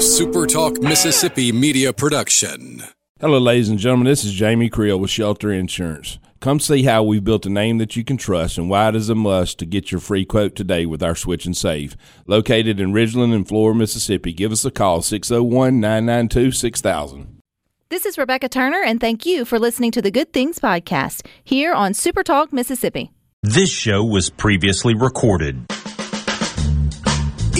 a Super Talk Mississippi media production. Hello, ladies and gentlemen. This is Jamie Creel with Shelter Insurance. Come see how we've built a name that you can trust and why it is a must to get your free quote today with our Switch and Save. Located in Ridgeland and Flora, Mississippi. Give us a call 601 992 6000. This is Rebecca Turner, and thank you for listening to the Good Things Podcast here on Super Talk Mississippi. This show was previously recorded.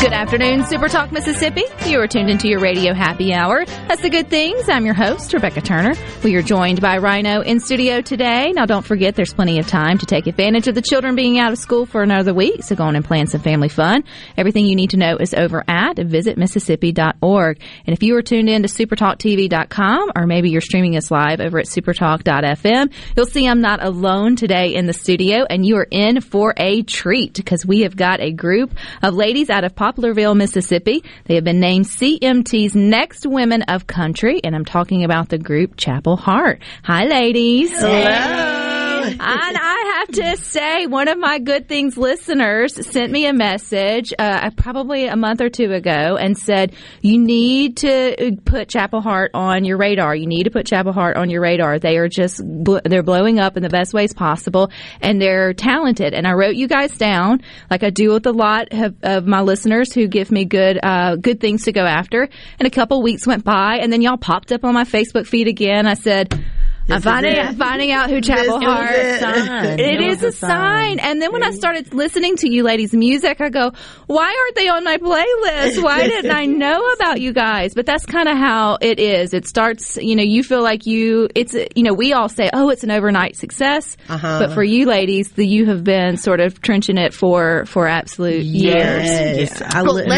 Good afternoon, Super Talk Mississippi. You are tuned into your radio happy hour. That's the good things. I'm your host, Rebecca Turner. We are joined by Rhino in studio today. Now, don't forget, there's plenty of time to take advantage of the children being out of school for another week. So go on and plan some family fun. Everything you need to know is over at visitmississippi.org. And if you are tuned in to supertalktv.com or maybe you're streaming us live over at supertalk.fm, you'll see I'm not alone today in the studio and you are in for a treat because we have got a group of ladies out of Poplarville, Mississippi. They have been named CMT's Next Women of Country, and I'm talking about the group Chapel Hart. Hi, ladies. Hello. And I have to say, one of my Good Things listeners sent me a message uh, probably a month or two ago and said, You need to put Chapel Hart on your radar. You need to put Chapel Hart on your radar. They are just, bl- they're blowing up in the best ways possible and they're talented. And I wrote you guys down, like I do with a lot of, of my listeners who give me good, uh, good things to go after. And a couple weeks went by and then y'all popped up on my Facebook feed again. I said, I'm finding, it. finding out who Chapel This is Heart it. Sign. It It is was a a sign. sign. And then when I started listening to you ladies' music, I go, why aren't they on my playlist? Why didn't I know about you guys? But that's kind of how it is. It starts, you know, you feel like you, it's, you know, we all say, oh, it's an overnight success. Uh-huh. But for you ladies, the, you have been sort of trenching it for, for absolute years. Yes. I Well, lit-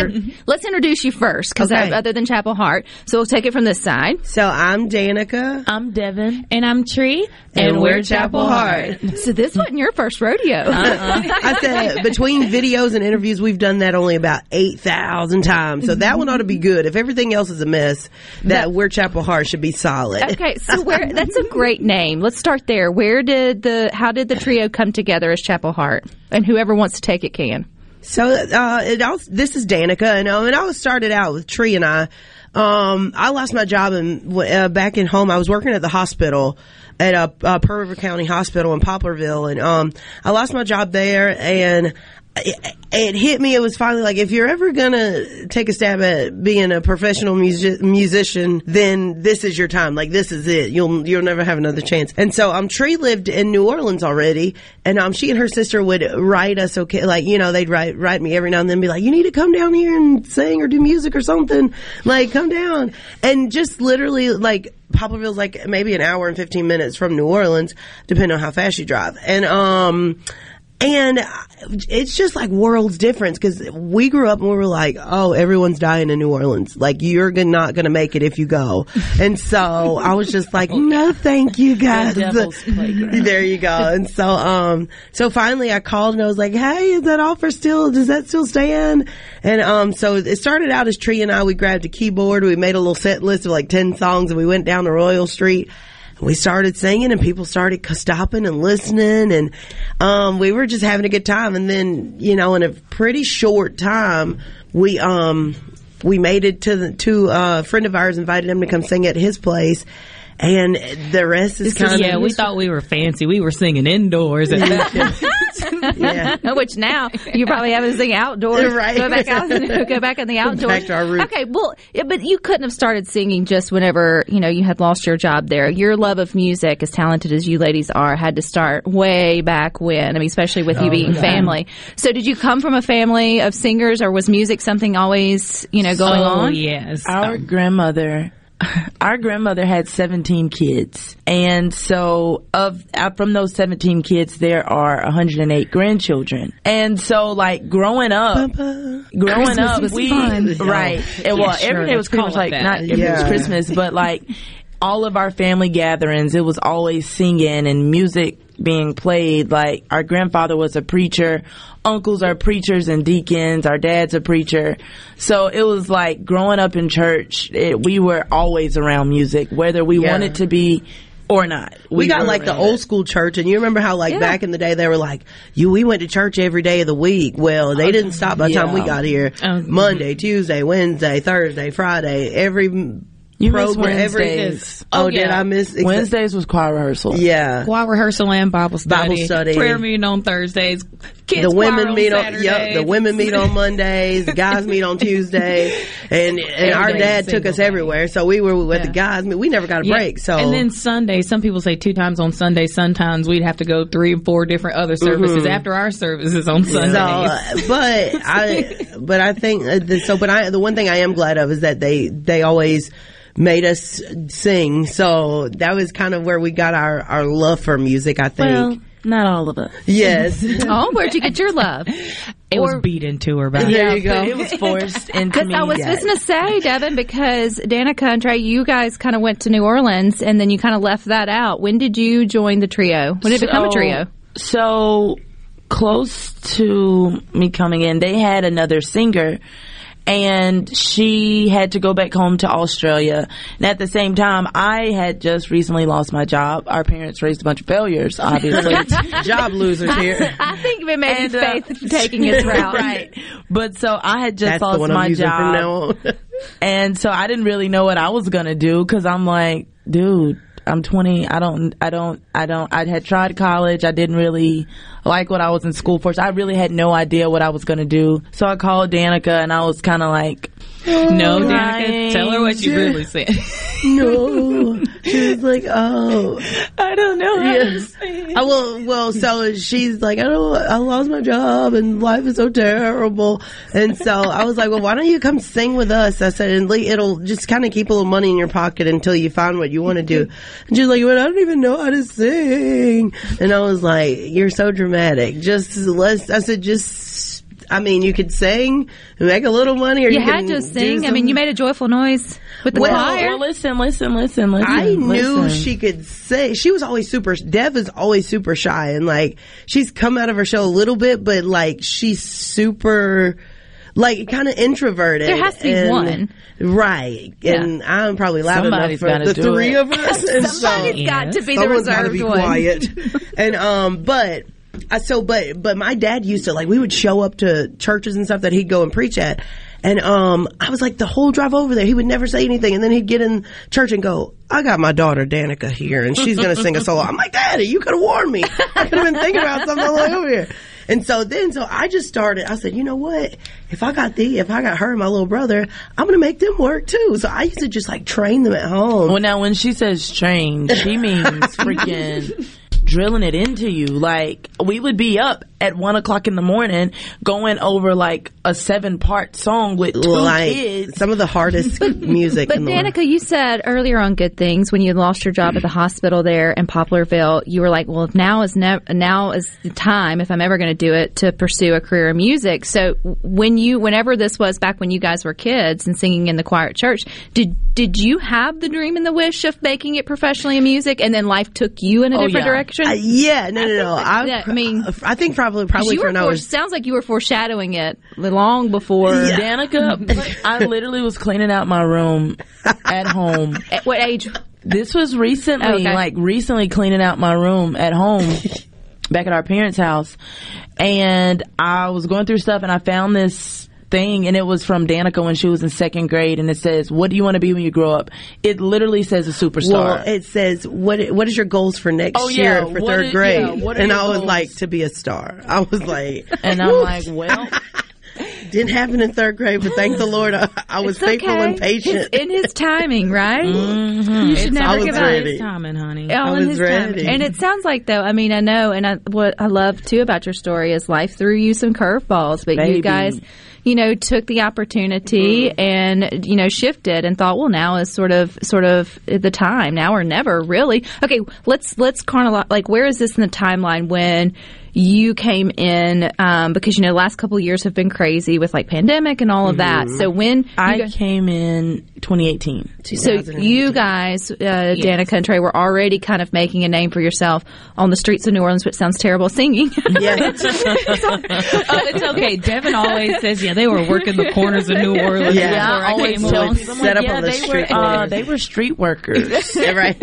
let, us introduce you first, because Okay. other than Chapel Hart. So we'll take it from this side. so I'm Danica. I'm Devynn. And I'm Tree. And we're Chapel Hart. So this wasn't your first rodeo. I said between videos and interviews, we've done that only about eight thousand times. So that one ought to be good. If everything else is a mess, that we're Chapel Hart should be solid. Okay, so where that's a great name. Let's start there. Where did the how did the trio come together as Chapel Hart? And whoever wants to take it can. So uh, it all, this is Danica, and, um, and I was started out with Tree and I. Um, I lost my job in, uh, back in home. I was working at the hospital at a, uh Pearl River County Hospital in Poplarville, and um, I lost my job there, and it, it hit me. It was finally like, if you're ever gonna take a stab at being a professional music, musician, then this is your time. Like this is it. You'll you'll never have another chance. And so um, Tree lived in New Orleans already, and um, she and her sister would write us okay, like you know they'd write write me every now and then, be like, you need to come down here and sing or do music or something. Like come down and just literally like. Poplarville's like maybe an hour and 15 minutes from New Orleans, depending on how fast you drive. And, um, and it's just like worlds difference because we grew up and we were like, oh, everyone's dying in New Orleans. Like you're not going to make it if you go. And so I was just like, no, thank you guys. playground. there you go. And so, um, so finally I called and I was like, hey, is that offer still, does that still stand? And, um, so it started out as Tree and I, we grabbed a keyboard, we made a little set list of like 10 songs and we went down to Royal Street we started singing and people started stopping and listening and um, we were just having a good time and then you know in a pretty short time we um we made it to the to uh, a friend of ours invited him to come sing at his place and the rest is kind of yeah, we thought we were fancy. We were singing indoors. At that. yeah Which now you probably have to sing outdoors. Right. Go back out. Go back in the outdoors. Back to our roots. Okay. Well, yeah, but you couldn't have started singing just whenever you know you had lost your job there. Your love of music, as talented as you ladies are, had to start way back when. I mean, especially with you oh, being family. So, did you come from a family of singers, or was music something always you know going oh on? yes. Our um, grandmother our grandmother had 17 kids. And so of uh, from those 17 kids there are 108 grandchildren. And so like growing up growing Christmas up was we fun. right. And, well, sure, every day was Christmas like that. not every day was Christmas, but like all of our family gatherings, it was always singing and music being played. Like our grandfather was a preacher, uncles are preachers and deacons, our dad's a preacher. So it was like growing up in church, it, we were always around music, whether we Yeah. wanted to be or not. We got like the old school church, and you remember how like back in the day they were like, "You, we went to church every day of the week." Well, they didn't stop by the time we got here. Oh. Mm-hmm. Monday, Tuesday, Wednesday, Thursday, Friday, every You missed program, every. Wednesdays. Oh, Oh, did yeah. I miss Wednesdays was choir rehearsal. Yeah. Choir rehearsal and Bible study. Bible study. Prayer meeting on Thursdays. Kids the women on meet on Saturdays. yep, the women meet on Mondays, the guys meet on Tuesday, and and our dad took us day. everywhere. So we were with the guys. I mean, we never got a Yeah. break. So and then Sunday, some people say two times on Sunday. Sometimes we'd have to go three and four different other services after our services on Sundays. Mm-hmm. So, uh, but I, but I think uh, the, so. But I, the one thing I am glad of is that they they always made us sing. So that was kind of where we got our our love for music. I think. Well, not all of us. yes. Oh, where'd you get your love? it was beat into her by There you go. It was forced into Because me. I was yes. just going to say, Devynn, because Danica and Trea, you guys kind of went to New Orleans and then you kind of left that out. When did you join the trio? When did it become a trio? So close to me coming in, they had another singer. And she had to go back home to Australia. And at the same time, I had just recently lost my job. Our parents raised a bunch of failures, obviously. Job losers here. I think it may And, be uh, faith taking its route. right. But so I had just That's the lost one my I'm using job. from now on. And so I didn't really know what I was gonna do because I'm like, dude, I'm 20. I don't, I don't, I don't. I had tried college. I didn't really like what I was in school for. So I really had no idea what I was gonna do. So I called Danica and I was kind of like, no, oh, Danica, tell her what you really said. no, she was like, oh. I don't know. How to Yes. say. I will. Well, so she's like, I don't. I lost my job and life is so terrible. And so I was like, well, why don't you come sing with us? I said, and it'll just kind of keep a little money in your pocket until you find what you want to do. And she's like, well, I don't even know how to sing. And I was like, you're so dramatic. Just let's. I said, just. I mean, you could sing make a little money, or You you, had to do sing. I mean, you made a joyful noise with the Well, choir. Well, listen, listen, listen, listen. I knew listen. she could say she was always super. Dev is always super shy, and like she's come out of her shell a little bit, but like she's super, like kind of introverted. There has to be and- one. right? And I'm probably loud Somebody's enough for the three it. of us. And Somebody's so, got to be the someone's gotta reserved be one. quiet. and um, but. I so but but my dad used to like we would show up to churches and stuff that he'd go and preach at. And um I was like the whole drive over there. He would never say anything. And then he'd get in church and go I got my daughter Danica here and she's gonna sing a solo I'm like daddy you could have warned me. I could have been thinking about something way over here. And so then so I just started I said you know what? If I got the if I got her and my little brother I'm gonna make them work too. So I used to just like train them at home. Well, now when she says train, she means freaking drilling it into you. Like we would be up at one o'clock in the morning going over like a seven part song with two like kids. some of the hardest music But in the world. Danica, you said earlier on Good Things when you lost your job at the mm. hospital there in Poplarville, you were like, "Well, now is nev- now is the time if I'm ever going to do it to pursue a career in music." So when you, whenever this was back when you guys were kids and singing in the choir at church, did did you have the dream and the wish of making it professionally in music, and then life took you in a Oh, different yeah. direction? Uh, yeah, no, no, no. I, that- I mean- I think probably probably you for an hour. sounds like you were foreshadowing it long before. Danica, I literally was cleaning out my room at home. At what age? This was recently, Okay. like recently cleaning out my room at home back at our parents' house. And I was going through stuff and I found this thing and it was from Danica when she was in second grade and it says, what do you want to be when you grow up? It literally says a superstar. Well, it says what what is your goals for next Oh, yeah. year for What third is- grade? yeah, what and I was goals? like to be a star. I was like, and I'm like, well, didn't happen in third grade, but thank the Lord I, I was It's faithful okay. and patient. It's in his timing, right? Mm-hmm. You should I never was give ready. up. Timing, honey. All I in was his ready. time. And it sounds like though, I mean, I know, and I, what I love too about your story is life threw you some curveballs, but you guys, you know, took the opportunity Mm-hmm. and you know shifted and thought, well, now is sort of sort of the time, now or never, really. Okay, let's let's chronolo- like where is this in the timeline when you came in um, because you know the last couple of years have been crazy with like pandemic and all of that. Mm-hmm. So when I you guys, came in 2018. so you guys, uh, Danica and Trea, were already kind of making a name for yourself on the streets of New Orleans, which sounds terrible singing. Yeah. oh, it's okay. Devynn always says, yeah, they were working the corners of New Orleans. Yeah. before I always came tell people, I'm Set like, up yeah, on the they street were, uh, they were street workers. right.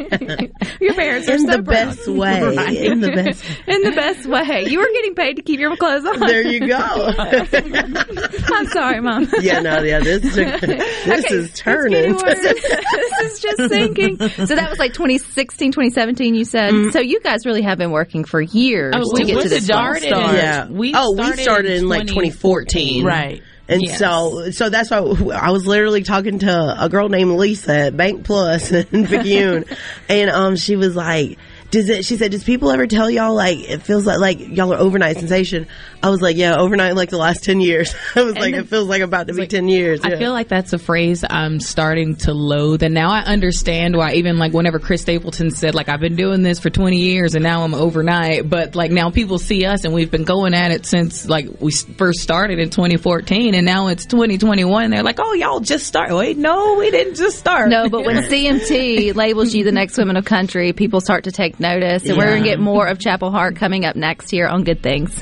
Your parents are In so the proud. best way. In the best. in the best way. You were getting paid to keep your clothes on. There you go. I'm sorry, mom. yeah, no, yeah, this this Okay, is turning. this is just sinking. So that was like 2016, 2017, you said. So you guys really have been working for years Oh, to we get to this started point. in- yeah. We oh, we started started in in like 2014. right. And Yes. so, so that's why I was literally talking to a girl named Lisa at Bank Plus in Picayune, and um, she was like, "Does it?" She said, "Does people ever tell y'all like it feels like like y'all are overnight sensation?" I was like, "Yeah, overnight like the last ten years." I was like, then- "It feels like about to be ten years." I yeah. feel like that's a phrase I'm starting to loathe, and now I understand why. Even like whenever Chris Stapleton said, like I've been doing this for 20 years, and now I'm overnight. But like now people see us, and we've been going at it since like we first started in 2014, and now it's 2021. They're like, "Oh, y'all just start." Wait, no, we didn't just start. No, but when CMT labels you the next women of country, people start to take notice. And we're going to get more of Chapel Hart coming up next here on Good Things.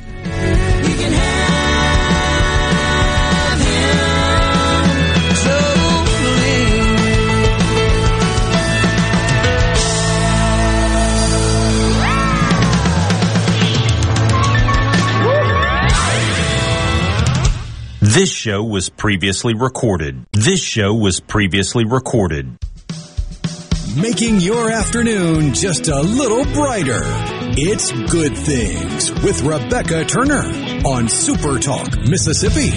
This show was previously recorded. This show was previously recorded. Making your afternoon just a little brighter. It's Good Things with Rebecca Turner on Super Talk, Mississippi.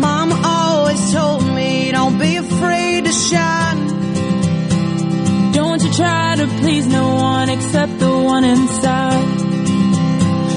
Mama always told me don't be afraid to shine. Don't you try to please no one except the one inside.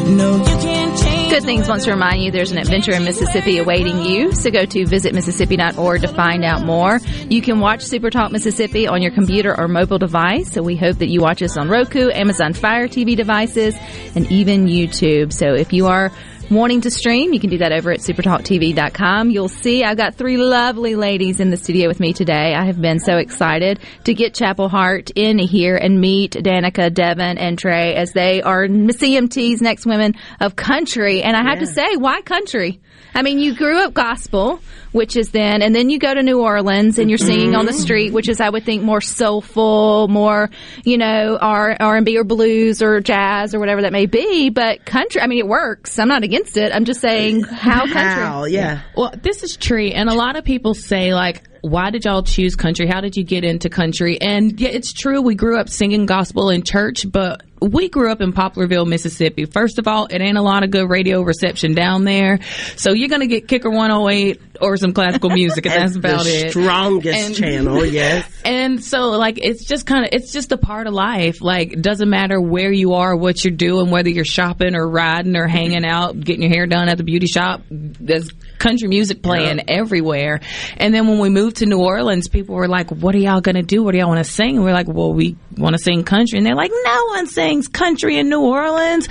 No, you can't change. Good Things wants to remind you there's an adventure in Mississippi awaiting you. So go to visitmississippi.org to find out more. You can watch Super Talk Mississippi on your computer or mobile device. So we hope that you watch us on Roku, Amazon Fire TV devices, and even YouTube. So if you are wanting to stream, you can do that over at supertalktv.com. You'll see I've got three lovely ladies in the studio with me today. I have been so excited to get Chapel Hart in here and meet Danica, Devynn, and Trea as they are CMT's next women of country. And I have to say, why country? I mean, you grew up gospel, which is then, and then you go to New Orleans and you're singing on the mm-hmm. street, which is, I would think, more soulful, more, you know, R R and B or blues or jazz or whatever that may be. But country, I mean, it works. I'm not against it. I'm just saying how country. How? Yeah. Well, this is true, and a lot of people say like, "Why did y'all choose country? How did you get into country?" And yeah, it's true. We grew up singing gospel in church, but we grew up in Poplarville, Mississippi. First of all, it ain't a lot of good radio reception down there, so you're gonna get Kicker 108 or some classical music, and that's the about it. strongest And- channel, yes. And so, like, it's just kind of, it's just a part of life. Like, it doesn't matter where you are, what you're doing, whether you're shopping or riding or hanging out, getting your hair done at the beauty shop. There's country music playing everywhere. And then when we moved to New Orleans, people were like, what are y'all going to do? What do y'all want to sing? And we're like, well, we want to sing country. And they're like, no one sings country in New Orleans.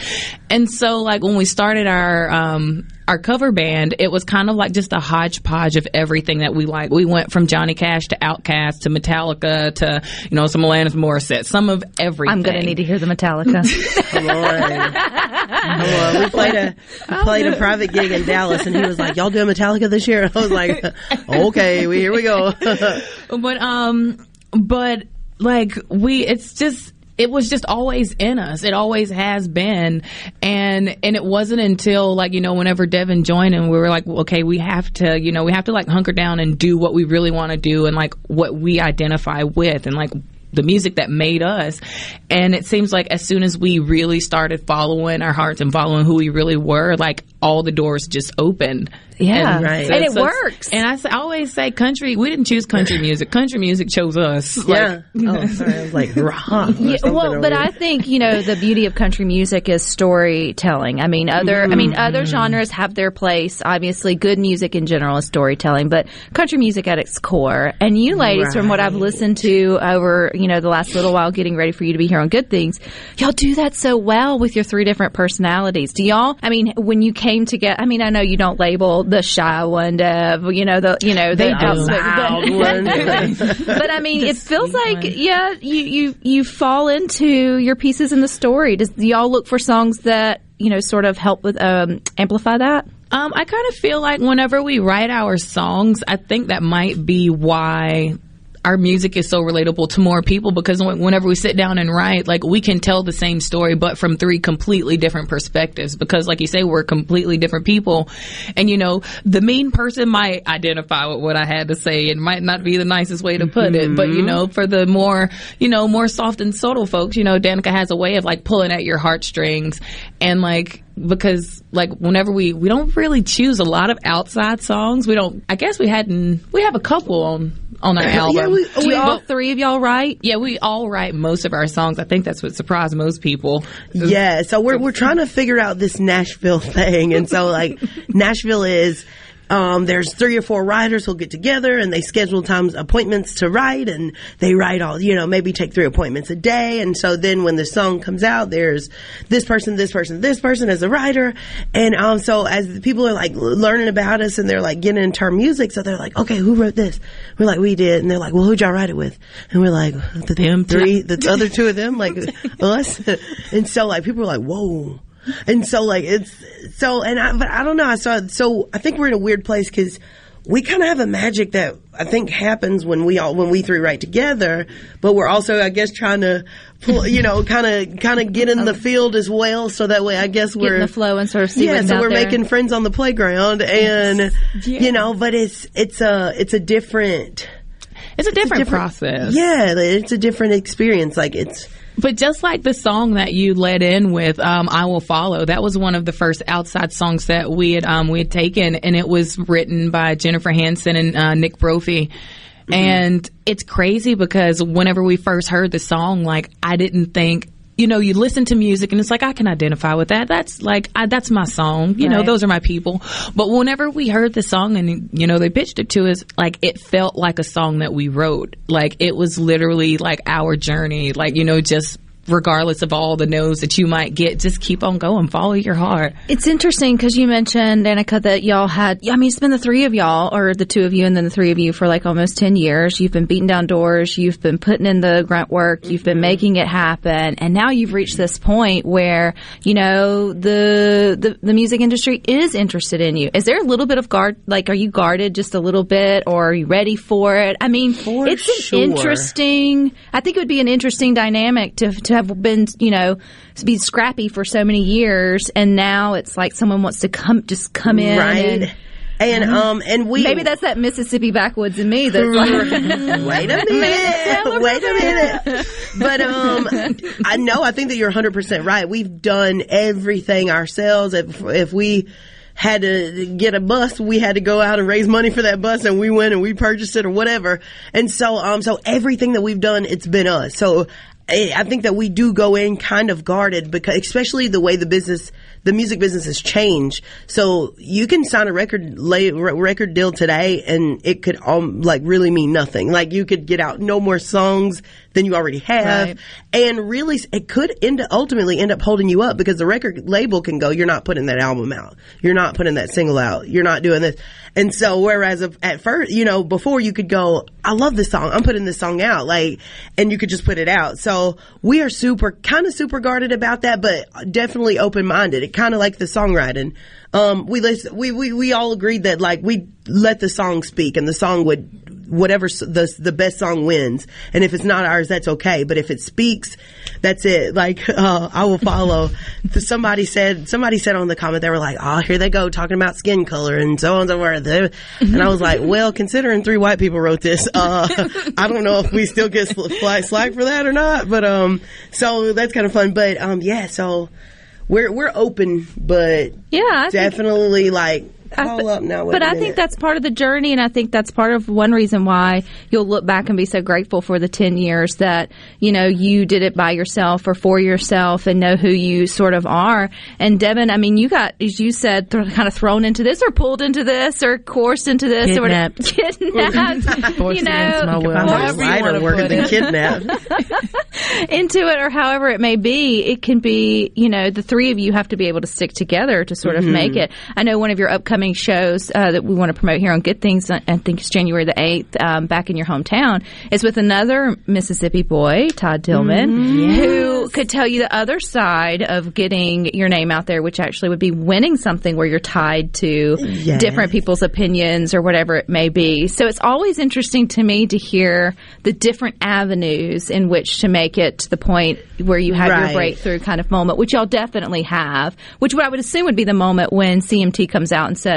And so, like, when we started our, um, our cover band, it was kind of like just a hodgepodge of everything that we like. We went from Johnny Cash to Outkast to Metallica to, you know, some Alanis Morissette, some of everything. I'm going to need to hear the Metallica. Come on. Come on. We played a we played a private gig in Dallas and he was like, Y'all doing Metallica this year? I was like, Okay, we here we go. but um but like we it's just it was just always in us. It always has been. And and it wasn't until like, you know, whenever Devynn joined and we were like, okay, we have to, you know, we have to like hunker down and do what we really want to do and like what we identify with and like the music that made us. And it seems like as soon as we really started following our hearts and following who we really were, like all the doors just opened. Yeah. and, Right. And it works. And I always say, country. We didn't choose country music. Country music chose us. Yeah. Like, oh, sorry. I was like rock. Yeah, well, but here. I think you know the beauty of country music is storytelling. I mean, other I mean other mm-hmm. genres have their place. Obviously, good music in general is storytelling, but country music at its core. And you ladies, from what I've listened to over you know the last little while, getting ready for you to be here on Good Things, y'all do that so well with your three different personalities. Do y'all? I mean, when you came together, I mean, I know you don't label the shy one, Dev. You know the you know the The outspoken- loud one. but I mean, it feels like yeah, you you you fall into your pieces in the story. Does y'all look for songs that you know sort of help with um, amplify that? Um, I kind of feel like whenever we write our songs, I think that might be why our music is so relatable to more people because whenever we sit down and write, like we can tell the same story, but from three completely different perspectives. Because, like you say, we're completely different people, and you know, the mean person might identify with what I had to say. It might not be the nicest way to put it, but you mm-hmm. know, for the more, you know, more soft and subtle folks, you know, Danica has a way of like pulling at your heartstrings and like because like whenever we we don't really choose a lot of outside songs we don't i guess we hadn't we have a couple on on our album Yeah, we, we all all. three of y'all write? yeah we all write most of our songs i think that's what surprised most people Yeah, so we're we're trying to figure out this Nashville thing, and so like Nashville is. Um, there's three or four writers who'll get together and they schedule times appointments to write and they write all you know maybe take three appointments a day. And so then when the song comes out there's this person this person this person as a writer and um so as people are like learning about us and they're like getting into our music so they're like okay who wrote this? We're like we did. And they're like well who'd y'all write it with? And we're like the Them. three the other two of them like us. And so like people are like whoa and so like it's so and I but I don't know I saw so I think we're in a weird place because we kind of have a magic that I think happens when we all when we three write together but we're also I guess trying to pull you know kind of kind of get in the field as well so that way I guess we're in the flow and sort of yeah, so we're there. making friends on the playground, and you know, but it's it's a it's a different it's a different, different process Yeah, it's a different experience. Like it's But just like the song that you led in with, um, "I Will Follow," that was one of the first outside songs that we had um, we had taken, and it was written by Jennifer Hanson and uh, Nick Brophy. And it's crazy because whenever we first heard the song, like I didn't think. You know, you listen to music and it's like I can identify with that. That's like I, that's my song. You know, those are my people. But whenever we heard the song and you know they pitched it to us, like it felt like a song that we wrote. Like it was literally like our journey. Like you know, just regardless of all the no's that you might get, just keep on going. Follow your heart. It's interesting because you mentioned Danica that y'all had. I mean, it's been the three of y'all, or the two of you, and then the three of you for like almost ten years. You've been beating down doors. You've been putting in the grunt work. You've been mm-hmm. making it happen, and now you've reached this point where you know the the, the music industry is interested in you. Is there a little bit of guard? Like, are you guarded just a little bit, or are you ready for it? I mean, For it's an sure. interesting. I think it would be an interesting dynamic to to have been, you know, to be scrappy for so many years, and now it's like someone wants to come, just come in, right. and And um and we maybe that's that Mississippi backwoods in me that's like, wait a minute, wait a minute. But um, I know I think that you're 100 percent right. We've done everything ourselves. If if we had to get a bus, we had to go out and raise money for that bus, and we went and we purchased it or whatever. And so um, so everything that we've done, it's been us. So. I I think that we do go in kind of guarded because, especially the way the business, the music business has changed. So you can sign a record lay, record deal today, and it could um like really mean nothing. Like you could get out no more songs than you already have, Right. and really it could end up, ultimately end up holding you up because the record label can go, you're not putting that album out, you're not putting that single out, you're not doing this. And so whereas at first, you know, before you could go, I love this song, I'm putting this song out, like, and you could just put it out. So we are super, kind of super guarded about that, but definitely open minded. It kind of like the songwriting. Um, we listen, we, we, we all agreed that like we let the song speak and the song would, whatever the the best song wins, and if it's not ours, that's okay. But if it speaks, that's it. Like uh, I will follow. somebody said somebody said on the comment they were like, "Oh, here they go talking about skin color and so on and so forth," and I was like, "Well, considering three white people wrote this, uh, I don't know if we still get slack for that or not." But um, so that's kind of fun. But um, yeah, so we're we're open, but Yeah, I think- definitely like I th- up now. But a I minute. think that's part of the journey, and I think that's part of one reason why you'll look back and be so grateful for the 10 years that, you know, you did it by yourself or for yourself and know who you sort of are. And Devynn, I mean, you got, as you said, th- kind of thrown into this or pulled into this or coerced into this or. Kidnapped. You know, will. I'm However a you writer wanna working than kidnapped. into it or however it may be, it can be, you know, the three of you have to be able to stick together to sort of Mm-hmm. make it. I know one of your upcoming shows uh, that we want to promote here on Good Things, uh, I think it's January the 8th, um, back in your hometown, is with another Mississippi boy, Todd Tilghman, Mm-hmm. who could tell you the other side of getting your name out there, which actually would be winning something where you're tied to Yes. different people's opinions or whatever it may be. So it's always interesting to me to hear the different avenues in which to make it to the point where you have Right. your breakthrough kind of moment, which y'all definitely have, which what I would assume would be the moment when CMT comes out and says,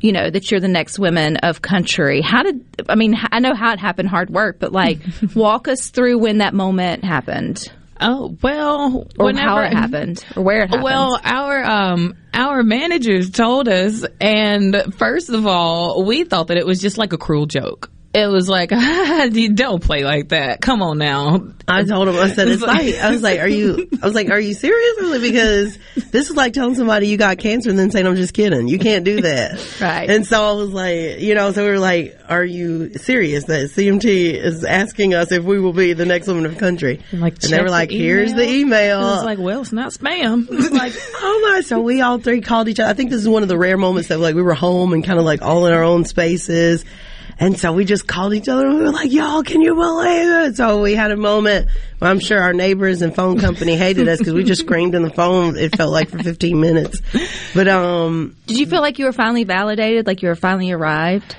you know, that you're the next women of country. How did, I mean, I know how it happened, hard work, but like, walk us through when that moment happened. Oh well, Or whenever, how it happened, or where it happened. Well, our um our managers told us, and first of all, we thought that it was just like a cruel joke. It was like, you don't play like that. Come on now. I told him, I said, it's like, I was like, are you, I was like, are you serious? I like, because this is like telling somebody you got cancer and then saying, I'm just kidding. You can't do that. Right. And so I was like, you know, so we were like, are you serious that CMT is asking us if we will be the next woman of the country? Like, and they were like, the here's the email. It was like, well, it's not spam. It's like, oh my! So we all three called each other. I think this is one of the rare moments that like we were home and kind of like all in our own spaces. And so we just called each other and we were like, y'all, can you believe it? So we had a moment. Well, I'm sure our neighbors and phone company hated us because we just screamed in the phone. It felt like for 15 minutes. But, um, Did you feel like you were finally validated, like you were finally arrived?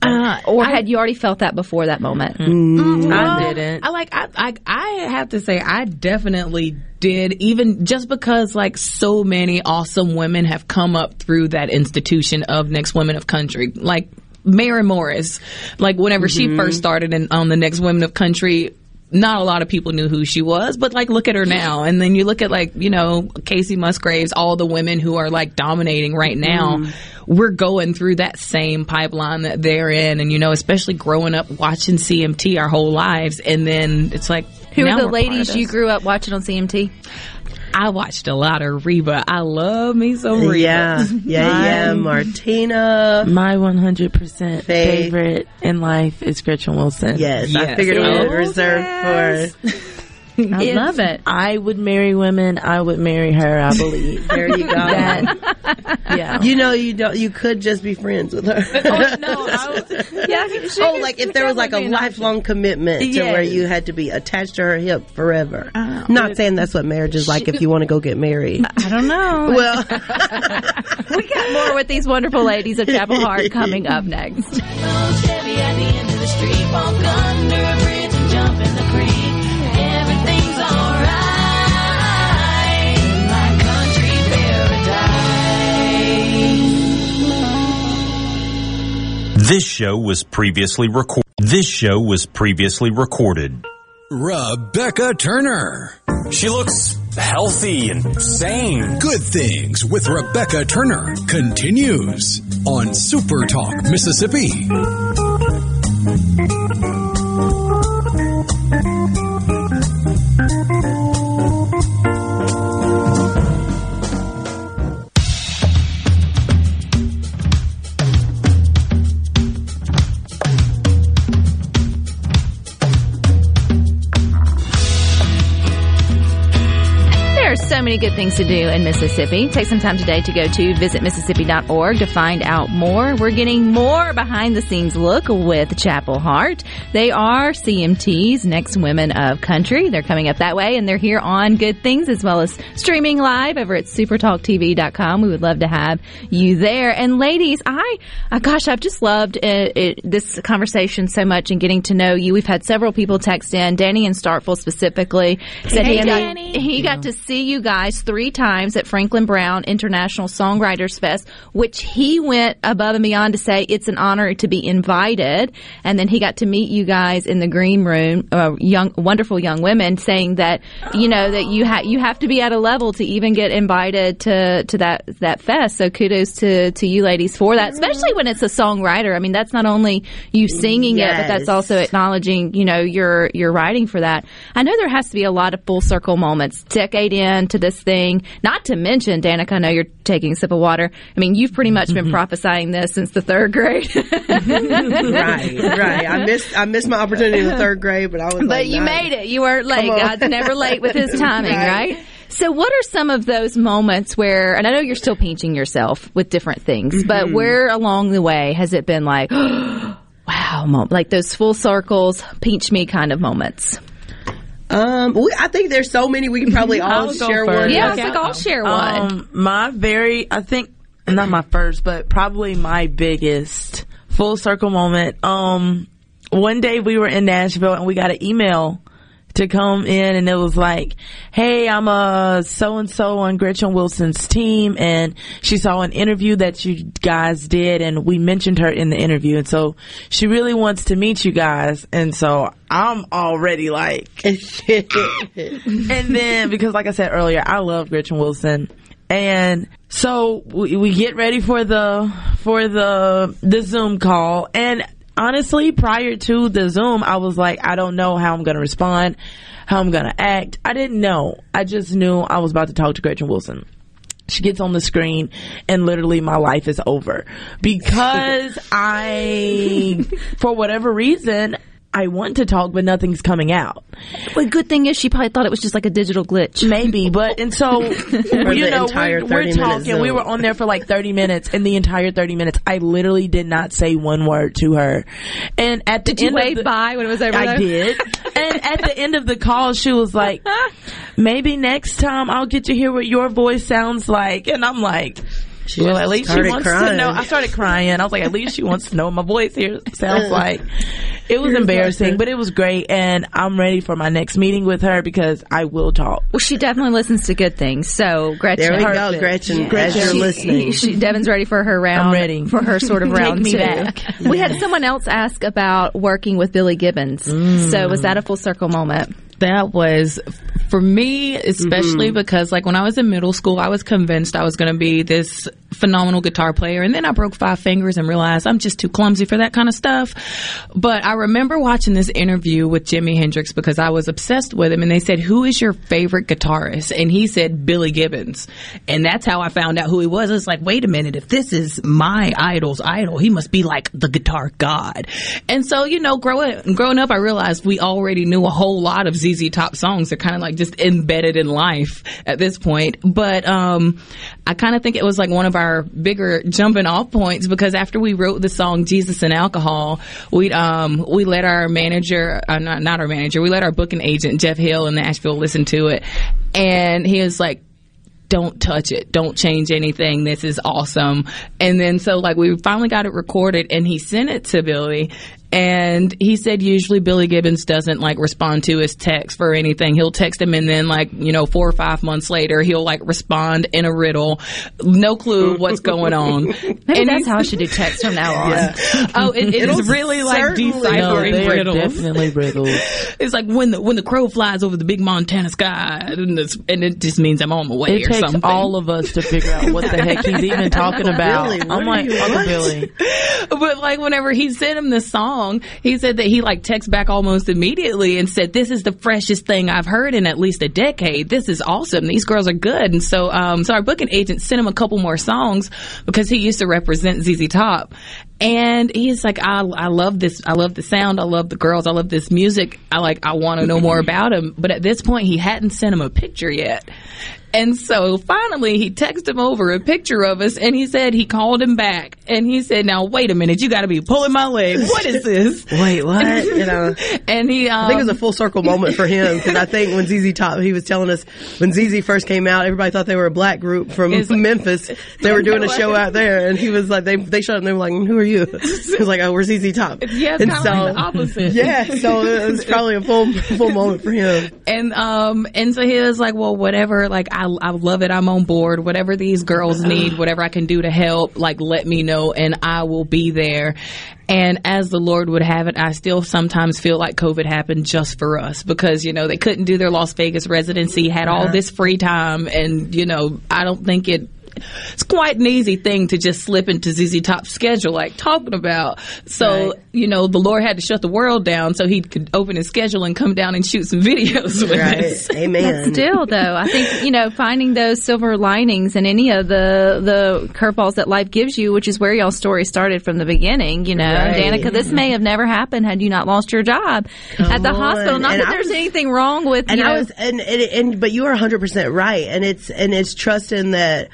Uh, or had you already felt that before that moment? I didn't. I like I, I I have to say I definitely did even just because like so many awesome women have come up through that institution of Next Women of Country like Maren Morris like whenever she mm-hmm. first started in, on the Next Women of Country not a lot of people knew who she was, but like look at her now. And then you look at like, you know, Kacey Musgraves, all the women who are like dominating right now. Mm-hmm. We're going through that same pipeline that they're in. And, you know, especially growing up watching CMT our whole lives. And then it's like, Who now are the we're part of ladies you grew up watching on CMT? I watched a lot of Reba. I love me some Reba. yeah, yeah, yeah. Martina. My 100% Faith. favorite in life is Gretchen Wilson. Yes, I Yes. figured we had Oh, reserved for. I love it. I would marry women. I would marry her, I believe. There you go. that, yeah. You know, you don't. You could just be friends with her. Oh, no, I was, Yeah, oh, like if there was like a lifelong commitment to where you had to be attached to her hip forever. Oh. Not saying that's what marriage is like if you want to go get married. I don't know. Well, we got more with these wonderful ladies of Chapel Hart coming up next. This show was previously recorded. This show was previously recorded. Rebecca Turner. She looks healthy and sane. Good Things with Rebecca Turner continues on Super Talk Mississippi. Many good things to do in Mississippi. Take some time today to go to visitmississippi.org to find out more. We're getting more behind the scenes look with Chapel Hart. They are CMT's next women of country. They're coming up that way and they're here on Good Things as well as streaming live over at supertalktv.com. We would love to have you there. And ladies, I, uh, gosh, I've just loved it, it, this conversation so much and getting to know you. We've had several people text in, Danny and Starkville specifically, said Hey, he, Danny. got, he got to see you guys three times at Frank Brown International Songwriters Fest, which he went above and beyond to say it's an honor to be invited. And then he got to meet you guys in the green room, uh, young, wonderful young women, saying that you know that you have you have to be at a level to even get invited to to that that fest. So kudos to to you ladies for that, especially when it's a songwriter. I mean, that's not only you singing it, but that's also acknowledging you know your your writing for that. I know there has to be a lot of full circle moments. Decade into this thing, not to mention Danica. I know you're taking a sip of water. I mean, you've pretty much been prophesying this since the third grade. right, right. I missed I missed my opportunity in the third grade, but I was. But like, you made it. You weren't late. God's never late with his timing, Right. right? So, what are some of those moments where, and I know you're still pinching yourself with different things, Mm-hmm. but where along the way has it been like, wow, mom, like those full circles, pinch me kind of moments? Um, we, I think there's so many we can probably all share one. Yeah, I Okay. was like, I'll share one. Um, my very, I think, not my first, but probably my biggest full circle moment. Um, one day we were in Nashville and we got an email to come in and it was like, Hey, I'm a so and so on Gretchen Wilson's team. And she saw an interview that you guys did and we mentioned her in the interview. And so she really wants to meet you guys. And so I'm already like and then because like I said earlier, I love Gretchen Wilson. And so we, we get ready for the for the the Zoom call. And honestly prior to the Zoom I was like I don't know how I'm going to respond, how I'm going to act. I didn't know. I just knew I was about to talk to Gretchen Wilson. She gets on the screen and literally my life is over because I for whatever reason I want to talk but nothing's coming out. Well, the good thing is she probably thought it was just like a digital glitch. Maybe, but and so you know we're, 30 we're talking. We were on there for like thirty minutes, and the entire thirty minutes, I literally did not say one word to her. And at the Did you end of wave the- bye when it was over? I though? did. and at the end of the call, she was like, "Maybe next time I'll get to hear what your voice sounds like." And I'm like. She well, at least she started wants to know. I started crying. I was like, at least she wants to know what my voice here sounds like. It was embarrassing, but it was great, and I'm ready for my next meeting with her because I will talk. Well, she definitely listens to good things. So, Gretchen. There we go, Perfect. Gretchen. Yeah. As She- listening, She, Devynn's ready for her round. I'm ready. for her sort of Take round me two. back. We had someone else ask about working with Billy Gibbons. Mm. So was that a full circle moment? That was for me, especially mm-hmm. because like when I was in middle school, I was convinced I was going to be this phenomenal guitar player. And then I broke five fingers and realized I'm just too clumsy for that kind of stuff. But I remember watching this interview with Jimi Hendrix because I was obsessed with him and they said, who is your favorite guitarist? And he said Billy Gibbons. And that's how I found out who he was. It's like, wait a minute, if this is my idol's idol, he must be like the guitar god. And so, you know, growing, growing up, I realized we already knew a whole lot of ZZ Top songs. They're kind of like just embedded in life at this point. But, um, I kind of think it was like one of our bigger jumping off points because after we wrote the song Jesus and Alcohol, we, um, we let our manager, uh, not, not our manager, we let our booking agent, Jeff Hill in Nashville listen to it. And he was like, don't touch it. Don't change anything. This is awesome. And then so like we finally got it recorded and he sent it to Billy and he said usually Billy Gibbons doesn't like respond to his text for anything. He'll text him and then like, you know, four or five months later he'll like respond in a riddle. No clue what's going on. Maybe And that's how I should do text from now on. Oh, it, it really like deciphering they are riddles. definitely riddles. It's like when the when the crow flies over the big Montana sky, and, it's, and it just means I'm on my way It or takes something. all of us to figure out what the heck he's even talking about. Billy, I'm like, you- Uncle? Billy. but like whenever he sent him the song, he said that he like texted back almost immediately and said, "This is the freshest thing I've heard in at least a decade. This is awesome. These girls are good." And so, um, so our booking agent sent him a couple more songs because he used to represent ZZ Top. And he's like, I, I love this. I love the sound. I love the girls. I love this music. I like, I want to know more about him. But at this point, he hadn't sent him a picture yet. And so finally he texted him over a picture of us and he said he called him back and he said, now wait a minute, you got to be pulling my leg. What is this? Wait, what? You know. and he, um, I think it was a full circle moment for him because I think when ZZ Top, he was telling us when ZZ first came out, everybody thought they were a black group from It's- Memphis. They were doing a show out there, and he was like, they they showed up and they were like, "Who are you?" He was like, "Oh, we're ZZ Top." Yeah, it's and kinda like the opposite. Yeah, so it was probably a full full moment for him. and um and so he was like well whatever like i i love it. I'm on board. Whatever these girls need whatever i can do to help like let me know and i will be there. And as the lord would have it i still sometimes feel like covid happened just for us because you know they couldn't do their las vegas residency had all this free time and you know i don't think it it's quite an easy thing to just slip into ZZ Top's schedule, like talking about. So, Right. you know, the Lord had to shut the world down so he could open his schedule and come down and shoot some videos with us. Right? Amen. Still, though, I think you know finding those silver linings in any of the the curveballs that life gives you, which is where y'all's story started from the beginning. You know, Right. Danica, this may have never happened had you not lost your job at the on. hospital. Not And that I there's was- anything wrong with and you I know, was and, and and but you are 100% right and it's and it's trusting that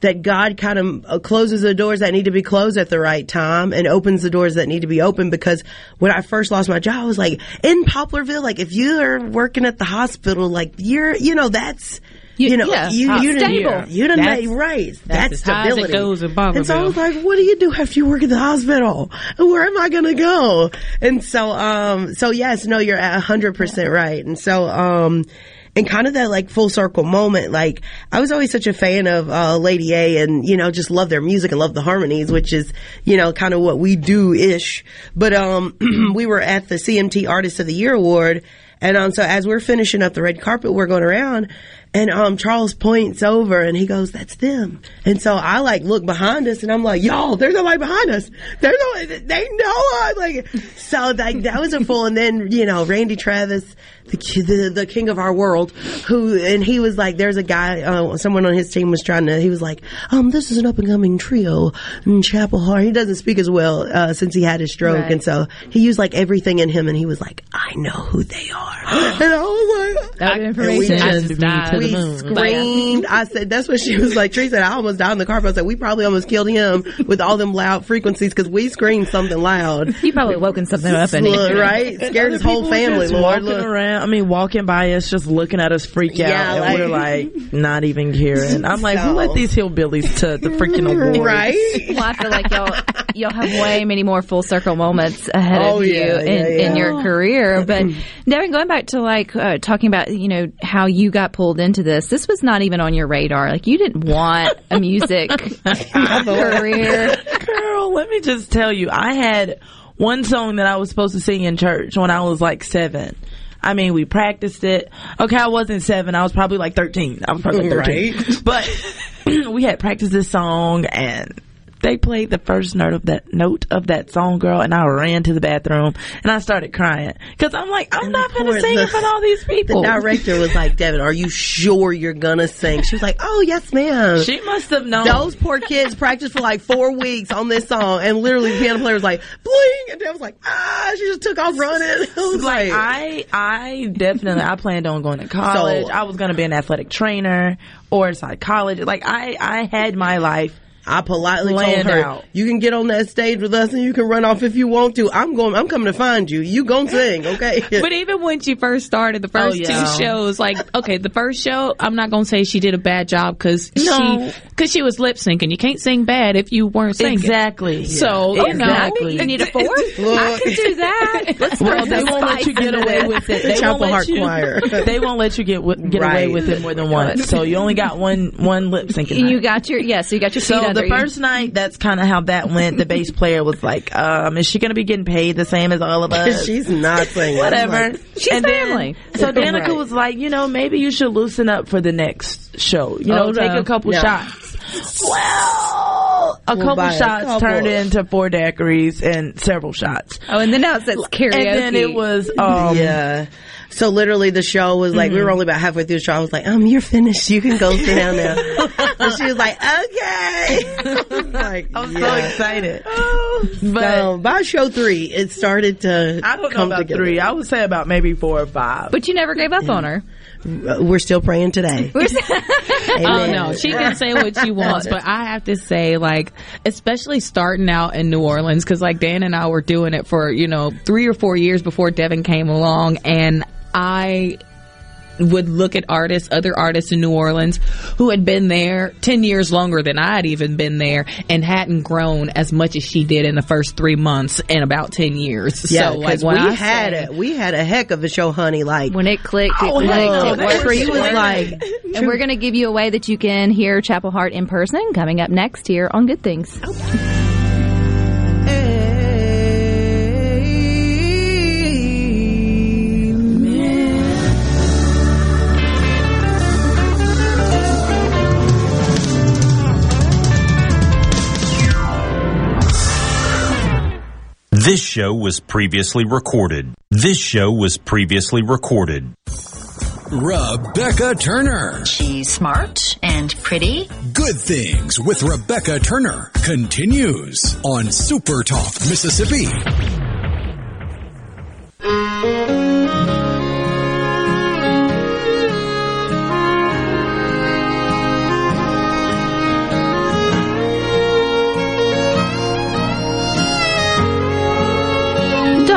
that God kind of uh, closes the doors that need to be closed at the right time and opens the doors that need to be open because when I first lost my job I was like in Poplarville like if you are working at the hospital like you're you know that's you, know yeah, you you stable. you done That's- made right. that's that's, stability. and so I was like what do you do after you work at the hospital? Where am I gonna go? And so um so yes no you're at 100% right. And so um and kind of that like full circle moment like I was always such a fan of uh Lady A and you know just love their music and love the harmonies which is you know kind of what we do ish but um we were at the CMT Artist of the Year award and um so as we're finishing up the red carpet we're going around and um Charles points over and he goes, "That's them." And so I like look behind us and I'm like, "Y'all, there's nobody behind us. There's no, they know us." Like so, like that was a full. And then you know, Randy Travis, the the, the king of our world, who and he was like, "There's a guy, uh, someone on his team was trying to. He was like, um, this is an up and coming trio in Chapel Hart. He doesn't speak as well uh, since he had his stroke, Right. and so he used like everything in him, and he was like, I know who they are, and I was like, that information. Just Send me to the we moon. screamed. I said, that's what she was like. Teresa said, I almost died in the car. But I said, we probably almost killed him with all them loud frequencies because we screamed something loud. He probably woken something up in Look, here. right? Scared his whole family, just Lord. walking Look. around. I mean, walking by us, just looking at us freak out, Yeah, and like- we're like not even caring. I'm like, who So- let these hillbillies to the freaking awards? Right? Well, I feel like y'all y'all have way many more full circle moments ahead Oh, of you yeah, in, yeah, in your career. But Devynn, going back to like uh, talking about you know how you got pulled into this, this was not even on your radar. Like you didn't want a music career. Girl, let me just tell you, I had one song that I was supposed to sing in church when I was like seven. I mean, we practiced it. Okay, I wasn't seven. I was probably like 13. I was probably like 13. Right. But we had practiced this song and they played the first note of that note of that song, girl, and I ran to the bathroom and I started crying because I'm like, I'm not gonna sing the- in front of all these people. The director was like, Devynn, are you sure you're gonna sing? She was like, oh, yes, ma'am. she must have known. Those poor kids practiced for like four weeks on this song, and literally the piano player was like, bling, and Devynn was like, ah, she just took off running. It was like like, I, I definitely, I planned on going to college. So- I was going to be an athletic trainer or a psychologist. Like I, I had my life. I politely told Planned her, out. "You can get on that stage with us, and you can run off if you want to. I'm going. I'm coming to find you. You gonna sing, okay?" But even when she first started, the oh, first Oh, yeah. two shows, like okay, the first show, I'm not gonna say she did a bad job because No. she because she was lip syncing. You can't sing bad if you weren't singing. Exactly. So you know, You need a fourth? I can do that. Let's Well, they won't let you get away with it. They Chapel won't let Hart you. Choir. They won't let you get get away with it more than once. So you only got one one lip syncing. And you got your yes, so you got your So the first night, that's kind of how that went. The bass player was like, um, "Is she going to be getting paid the same as all of us?" She's not singing. whatever. Like, She's and then- so Danica Right. was like, you know, maybe you should loosen up for the next show. You know, Oh, take no. a couple Yeah. shots. Well, a We'll couple buy a shots couple. turned into four daiquiris and several shots. oh, and then now it says karaoke. And then it was um, yeah. So literally, the show was like we were only about halfway through the show. I was like, "Um, you're finished. You can go sit down now." and she was like, "Okay." like, I'm so yeah. excited. But so, by show three, it started to. I don't know about together. three. I would say about maybe four or five. But you never gave up on her. Uh, We're still praying today. Oh no, she can say what she wants, but I have to say, like, especially starting out in New Orleans, because like Dan and I were doing it for you know three or four years before Devynn came along, and I would look at artists, other artists in New Orleans who had been there 10 years longer than I had even been there and hadn't grown as much as she did in the first three months in about 10 years. Yeah, so, like, because when we I had say- it. We had a heck of a show, honey. Like When it clicked, it Oh, clicked. no, it that worked. tree was like. And we're going to give you a way that you can hear Chapel Hart in person coming up next here on Good Things. This show was previously recorded. This show was previously recorded. Rebecca Turner. She's smart and pretty. Good Things with Rebecca Turner continues on Super Talk, Mississippi.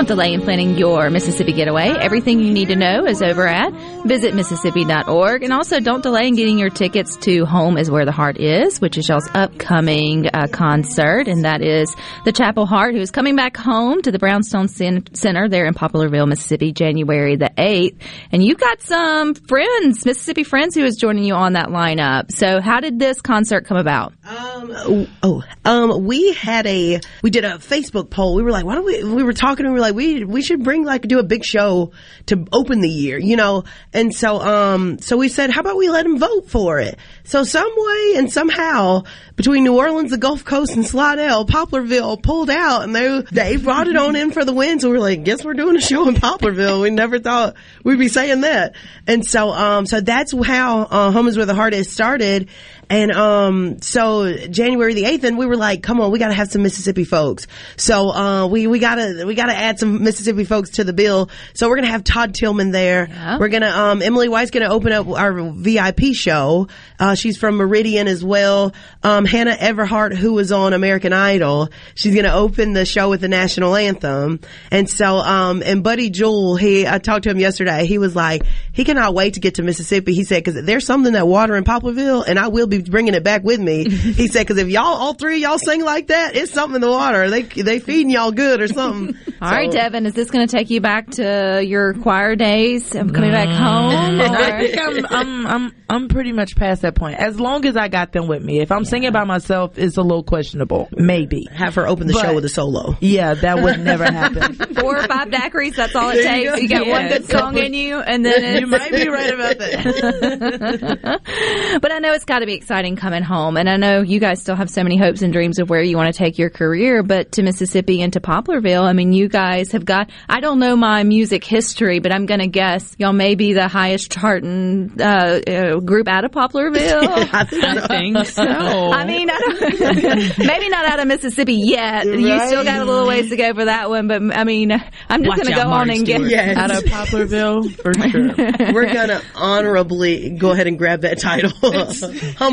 Don't delay in planning your Mississippi getaway. Everything you need to know is over at visitmississippi.org. And also don't delay in getting your tickets to Home is Where the Heart Is, which is y'all's upcoming uh, concert. And that is the Chapel Hart, who is coming back home to the Brownstone Cen- Center there in Poplarville, Mississippi, January the 8th. And you've got some friends, Mississippi friends, who is joining you on that lineup. So how did this concert come about? Oh, oh, um, we had a, we did a Facebook poll. We were like, why don't we, we were talking and we were like, we, we should bring like, do a big show to open the year, you know? And so, um, so we said, how about we let them vote for it? So some way and somehow between New Orleans, the Gulf Coast and Slidell, Poplarville pulled out and they, they brought it on in for the win. So we were like, guess we're doing a show in Poplarville. We never thought we'd be saying that. And so, um, so that's how, uh, is Where the Heart Is started. And um, so January the eighth, and we were like, "Come on, we got to have some Mississippi folks." So uh, we we gotta we gotta add some Mississippi folks to the bill. So we're gonna have Todd Tilghman there. We're gonna um, Emily White's gonna open up our VIP show. Uh, she's from Meridian as well. Um, Hannah Everhart, who was on American Idol, she's gonna open the show with the national anthem. And so um, and Buddy Jewell, he I talked to him yesterday. He was like, he cannot wait to get to Mississippi. He said because there's something that water in Poplarville, and I will be bringing it back with me. he said, because if y'all, all three of y'all sing like that, it's something in the water. They they feeding y'all good or something. All right, Devynn, is this going to take you back to your choir days of coming back mm. home? I think I'm, I'm, I'm, I'm pretty much past that point. As long as I got them with me. If I'm singing by myself, it's a little questionable. Maybe. Have her open the But- show with a solo. Yeah, that would never happen. Four or five daiquiris, that's all it There you takes. go. You got one good song in you, and then you might be right about that. but I know it's got to be exciting coming home, and I know you guys still have so many hopes and dreams of where you want to take your career. But to Mississippi and to Poplarville, I mean, you guys have got. I don't know my music history, but I'm going to guess y'all may be the highest charting uh, uh, group out of Poplarville. I think so. I think so. I mean, I don't, maybe not out of Mississippi yet. You still got a little ways to go for that one, but I mean, I'm just going to go Marty on and get. Yes. Out of Poplarville, for sure. We're gonna honorably go ahead and grab that title.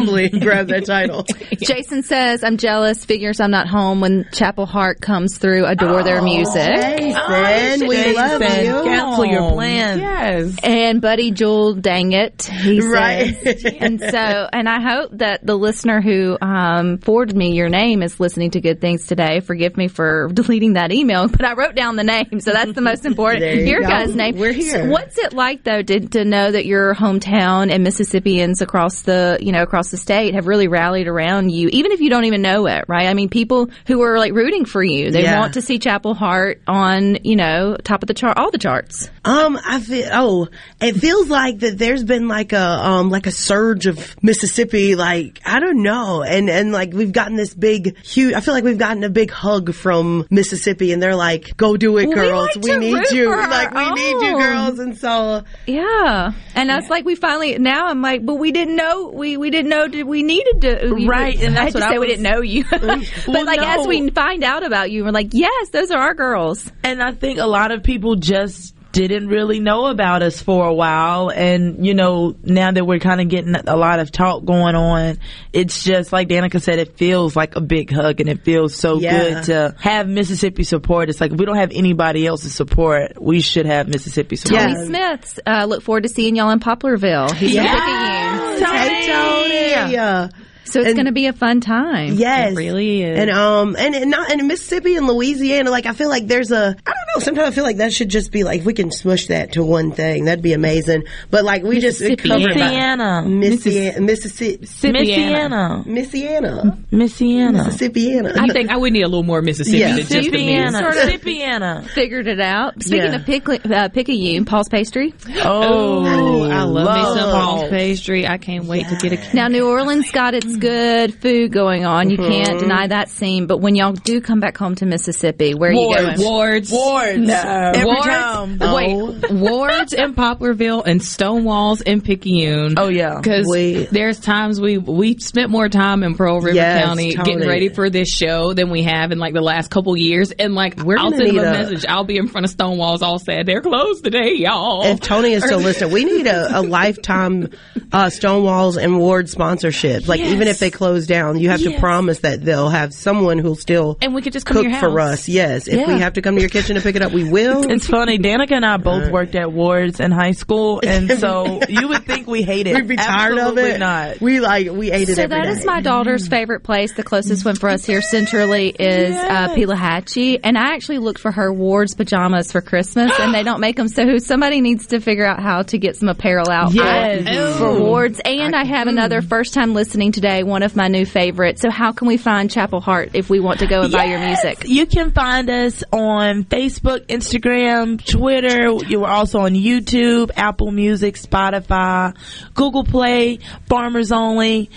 Humbly grab that title. Jason says, I'm jealous, figures I'm not home when Chapel Hart comes through, adore their music. Jason, we love you. Cancel your plans. Yes. And Buddy Jewell, dang it, he Right. says. and so, and I hope that the listener who um, forwarded me your name is listening to good things today. Forgive me for deleting that email, but I wrote down the name, so that's the most important. There you your go. guy's name. We're here. So what's it like though to, to know that your hometown and Mississippians across the you know across the state have really rallied around you, even if you don't even know it, right? I mean, people who are like rooting for you, they Yeah. want to see Chapel Hart on, you know, top of the chart, all the charts. Um, I feel oh, it feels like that. There's been like a um like a surge of Mississippi. Like I don't know, and and like we've gotten this big huge. I feel like we've gotten a big hug from Mississippi, and they're like, "Go do it, We girls. like We, need you. Like we need you, girls." And so Yeah, and that's like we finally now. I'm like, but we didn't know we we didn't know that we needed to. we- Right, and I that's had to what say I we didn't know you, but Well, like as we find out about you, we're like, yes, those are our girls. And I think a lot of people just didn't really know about us for a while. And, you know, now that we're kind of getting a lot of talk going on, it's just like Danica said, it feels like a big hug and it feels so Yeah. good to have Mississippi support. It's like if we don't have anybody else's support, we should have Mississippi support. Tony Smiths. Uh, look forward to seeing y'all in Poplarville. He's Yes. from Picayune. Hey Tony. Yeah. So it's going to be a fun time. Yes, It really is. And um, and and not and in Mississippi and Louisiana, like I feel like there's a I don't know. Sometimes I feel like that should just be like if we can smush that to one thing, that'd be amazing. But like we just Mississippi. covered by- Missiana. Missi- Mississippi, Missiana. Missiana, Missiana. Mississippiana. I think I would need a little more Mississippi Yeah. than just the Missiana. music. Sort of- Missiana. Figured it out. Speaking Yeah. of Pick- uh, Picayune, Paul's Pastry. Oh, I love, me some. Paul's pastry. I can't wait to get a Now, New Orleans got its good food going on. You can't deny that scene. But when y'all do come back home to Mississippi, where are you Wards. going? Wards. Wards. Every Wards, time. Wait, Wards in Poplarville and Stonewalls in Picayune. Oh, yeah. because there's times we we spent more time in Pearl River Yes, County totally. getting ready for this show than we have in like the last couple years. And like We're I'll send them a a- message. I'll be in front of Stonewalls all sad. They're closed today, y'all. If Tony is still listening, we need a, a lifetime uh, Stonewalls and Ward sponsorship. Like even if they close down, you have to promise that they'll have someone who'll still and we could just come cook to your for us. Yes, if we have to come to your kitchen to pick it up, we will. It's funny. Danica and I both uh, worked at Wards in high school, and so you would think we hate it. We'd be tired of it. Not. We like we ate it So every that day. is my daughter's mm. favorite place. The closest one for us here centrally is uh, Pelahatchie, and I actually looked for her Ward's pajamas for Christmas, and they don't make them. So somebody needs to figure out how to get some apparel out Yes. for, Ward's. And I, have another mm. first time listening today, one of my new favorites. So how can we find Chapel Hart if we want to go and buy your music? You can find us on Facebook, Instagram, Twitter. You are also on YouTube, Apple Music, Spotify, Google Play, Farmers Only,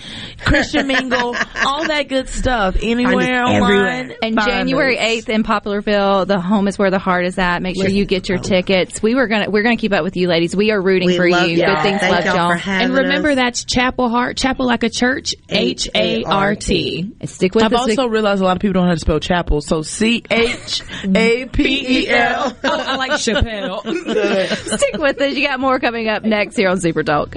Christian Mingle, all that good stuff. Anywhere online. everywhere. And find January eighth in Poplarville, the home is where the heart is at. Make sure you get your tickets. We were gonna we're gonna keep up with you, ladies. We are rooting We for love you. y'all. Good things, Thank love y'all y'all. for And remember us. that's Chapel Hart, Chapel like a church, H A R T. Stick with. I've us. also realized a lot of people don't know how to spell chapel. So C H A P E L. Oh, I like Chappelle. Stick with us. You got more coming up next here on Super Talk.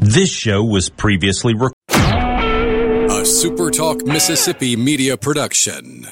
This show was previously recorded. A SuperTalk Mississippi media production.